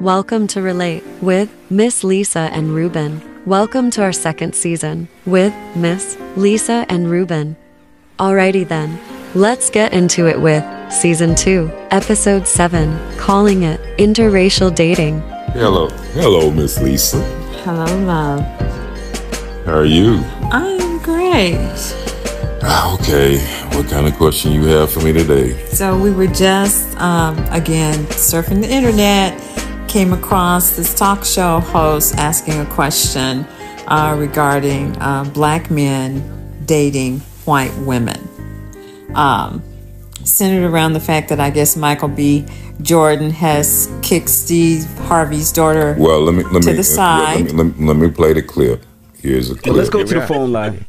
Welcome to Relate with Miss Lisa and Ruben. Welcome to our second season with Miss Lisa and Ruben. Alrighty then, let's get into it with Season 2, Episode 7, calling it Interracial Dating. Hello. Hello, Miss Lisa. Hello, love. How are you? I'm great. Ah, Okay. What kind of question you have for me today? So we were just, um, again, surfing the internet, came across this talk show host asking a question uh, regarding uh, black men dating white women. Um, centered around the fact that I guess Michael B. Jordan has kicked Steve Harvey's daughter. Well, let me let To the side. Let me, let me, let me play the clip. Here's a clip. Let's go to the phone line.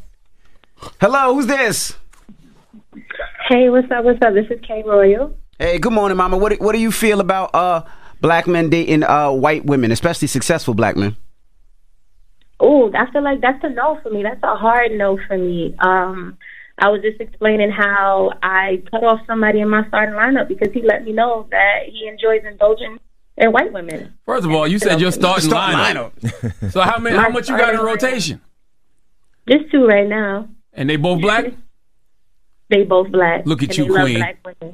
Hello, who's this? Hey, what's up? What's up? This is Kay Royal. Hey, good morning, Mama. What what do you feel about uh black men dating uh white women, especially successful black men? Oh, I feel like that's a no for me. That's a hard no for me. Um, I was just explaining how I cut off somebody in my starting lineup because he let me know that he enjoys indulging in white women. First of all, you said your starting Start lineup. lineup. So how many? How much you got in rotation? Just two right now. And they both black. They both black. Look at you, Queen.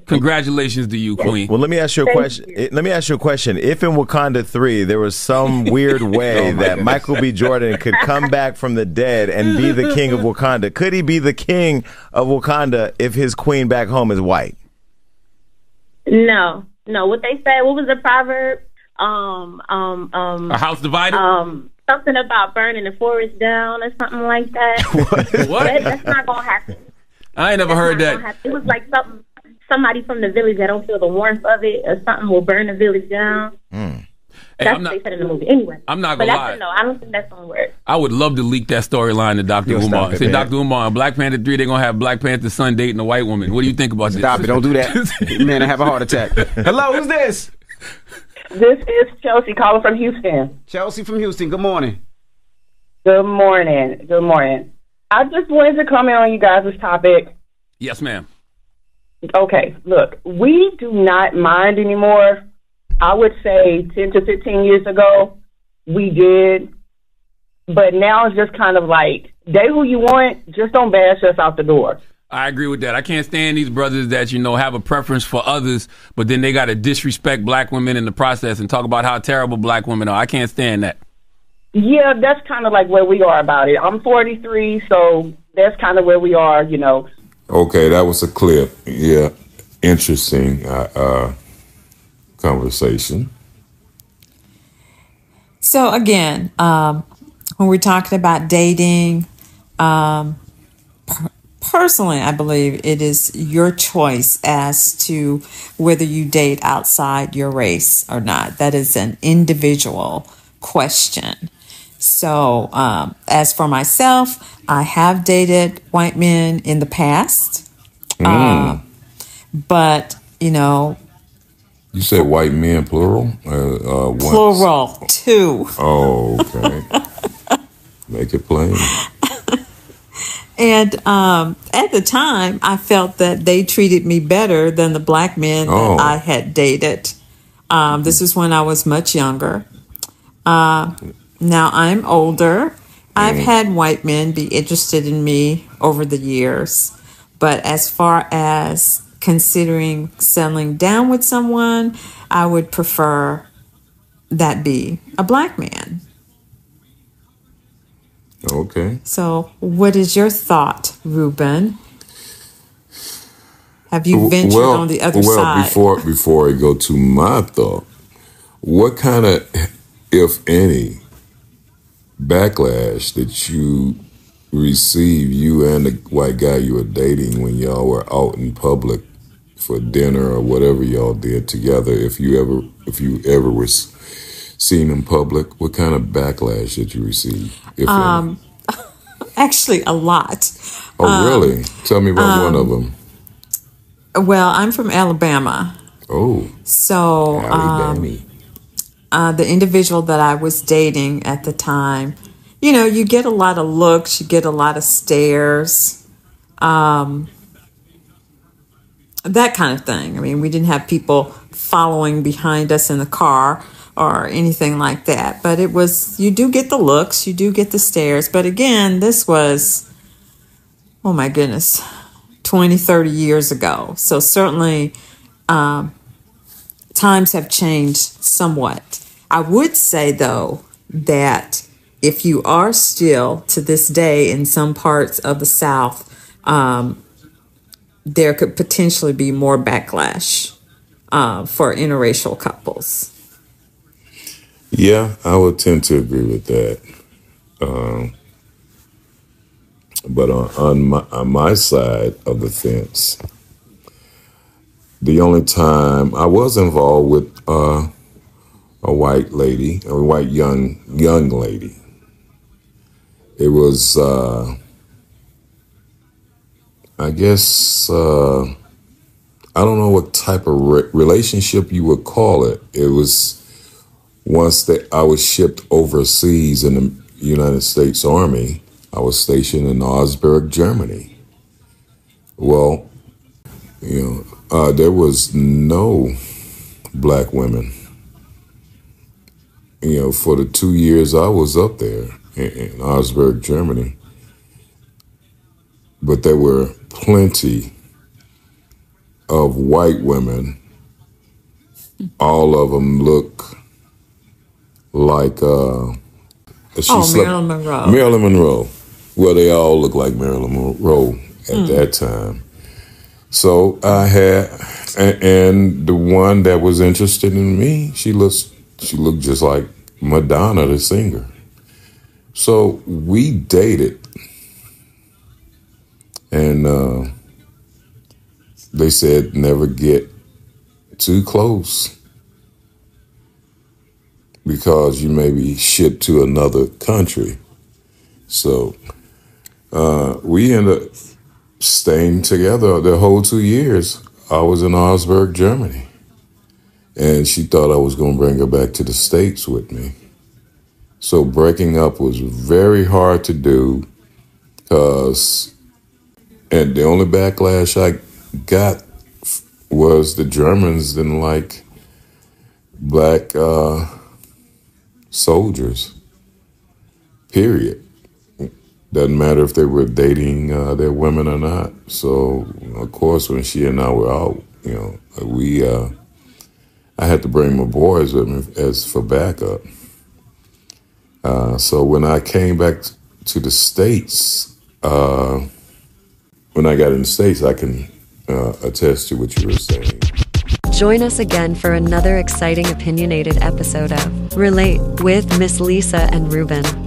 Congratulations to you, Queen. Well, let me ask you a Thank question. you. Let me ask you a question. If in Wakanda 3 there was some weird way that Michael B. Jordan could come back from the dead and be the king of Wakanda, could he be the king of Wakanda if his queen back home is white? No, no. What they said. What was the proverb? Um, um, um, A house divided. um, something about burning the forest down or something like that. that what? that's not gonna happen. I ain't never heard that. happen. It was like something. Somebody from the village that don't feel the warmth of it, or something will burn the village down. Hmm. Hey, That's I'm what not. they said in the movie. Anyway, I'm not gonna that's lie. a no. I don't think that's gonna work. I would love to leak that storyline to Dr. Umar. Say. Dr. Umar, in Black Panther 3, they're going to have Black Panther's son dating a white woman. What do you think about this? Stop it! Don't do that, man. I have a heart attack. Hello, who's this? This is Chelsea calling from Houston. Chelsea from Houston. Good morning. Good morning. Good morning. I just wanted to comment on you guys' topic. Yes, ma'am. Okay, look, we do not mind anymore. I would say 10 to 15 years ago, we did. But now it's just kind of like, date who you want, just don't bash us out the door. I agree with that. I can't stand these brothers that, you know, have a preference for others, but then they got to disrespect black women in the process and talk about how terrible black women are. I can't stand that. Yeah, that's kind of like where we are about it. I'm 43, so that's kind of where we are, you know. Okay, that was a clip. Yeah, interesting uh, uh, conversation. So again, um, when we're talking about dating, um, per- personally, I believe it is your choice as to whether you date outside your race or not. That is an individual question. So, um, as for myself, I have dated white men in the past, uh, but you know, You said white men plural? Uh, uh, plural two. Oh, okay. Make it plain. And um, at the time, I felt that they treated me better than the black men Oh. that I had dated. Um, this is when I was much younger. Uh, now I'm older. I've had white men be interested in me over the years. But as far as considering settling down with someone, I would prefer that be a black man. Okay. So, what is your thought, Ruben? Have you ventured well, on the other well, side? before before I go to my thought, what kind of, if any, backlash that you receive, you and the white guy you were dating when y'all were out in public for dinner or whatever y'all did together? If you ever if you ever was seen in public, what kind of backlash did you receive? If Um, Actually, a lot. Oh, really? Tell me about one of them. Well, I'm from Alabama. Oh, So, howdy, um. Uh, the individual that I was dating at the time, you know, you get a lot of looks, you get a lot of stares, um, that kind of thing. I mean, we didn't have people following behind us in the car, or anything like that. But it was, you do get the looks, you do get the stares. But again, this was, oh my goodness, 20, 30 years ago. So certainly um, times have changed somewhat. I would say, though, that if you are still to this day in some parts of the South, um, there could potentially be more backlash uh, for interracial couples. Yeah, I would tend to agree with that. Um, but on, on my on my side of the fence, the only time I was involved with uh, a white lady, a white young young lady, it was uh, I guess uh, I don't know what type of re- relationship you would call it. It was once that I was shipped overseas in the United States Army. I was stationed in Augsburg, Germany. Well, you know, uh, there was no black women. You know, for the two years I was up there in, in Augsburg, Germany, but there were plenty of white women. All of them look like uh, she Oh, slept- Marilyn Monroe. Marilyn Monroe. Well, they all look like Marilyn Monroe at that time. So I had, and, and the one that was interested in me, she looks, she looked just like Madonna, the singer. So we dated, and uh, they said never get too close because you may be shipped to another country. So uh, we ended up staying together the whole two years. I was in Augsburg, Germany. And she thought I was going to bring her back to the States with me. So breaking up was very hard to do because, and the only backlash I got was the Germans didn't like black uh, soldiers, period. Doesn't matter if they were dating uh, their women or not. So, of course, when she and I were out, you know, we, uh, I had to bring my boys with me as for backup. Uh, so when I came back to the States, uh, when I got in the States, I can uh, attest to what you were saying. Join us again for another exciting opinionated episode of Relate with Miss Lisa and Ruben.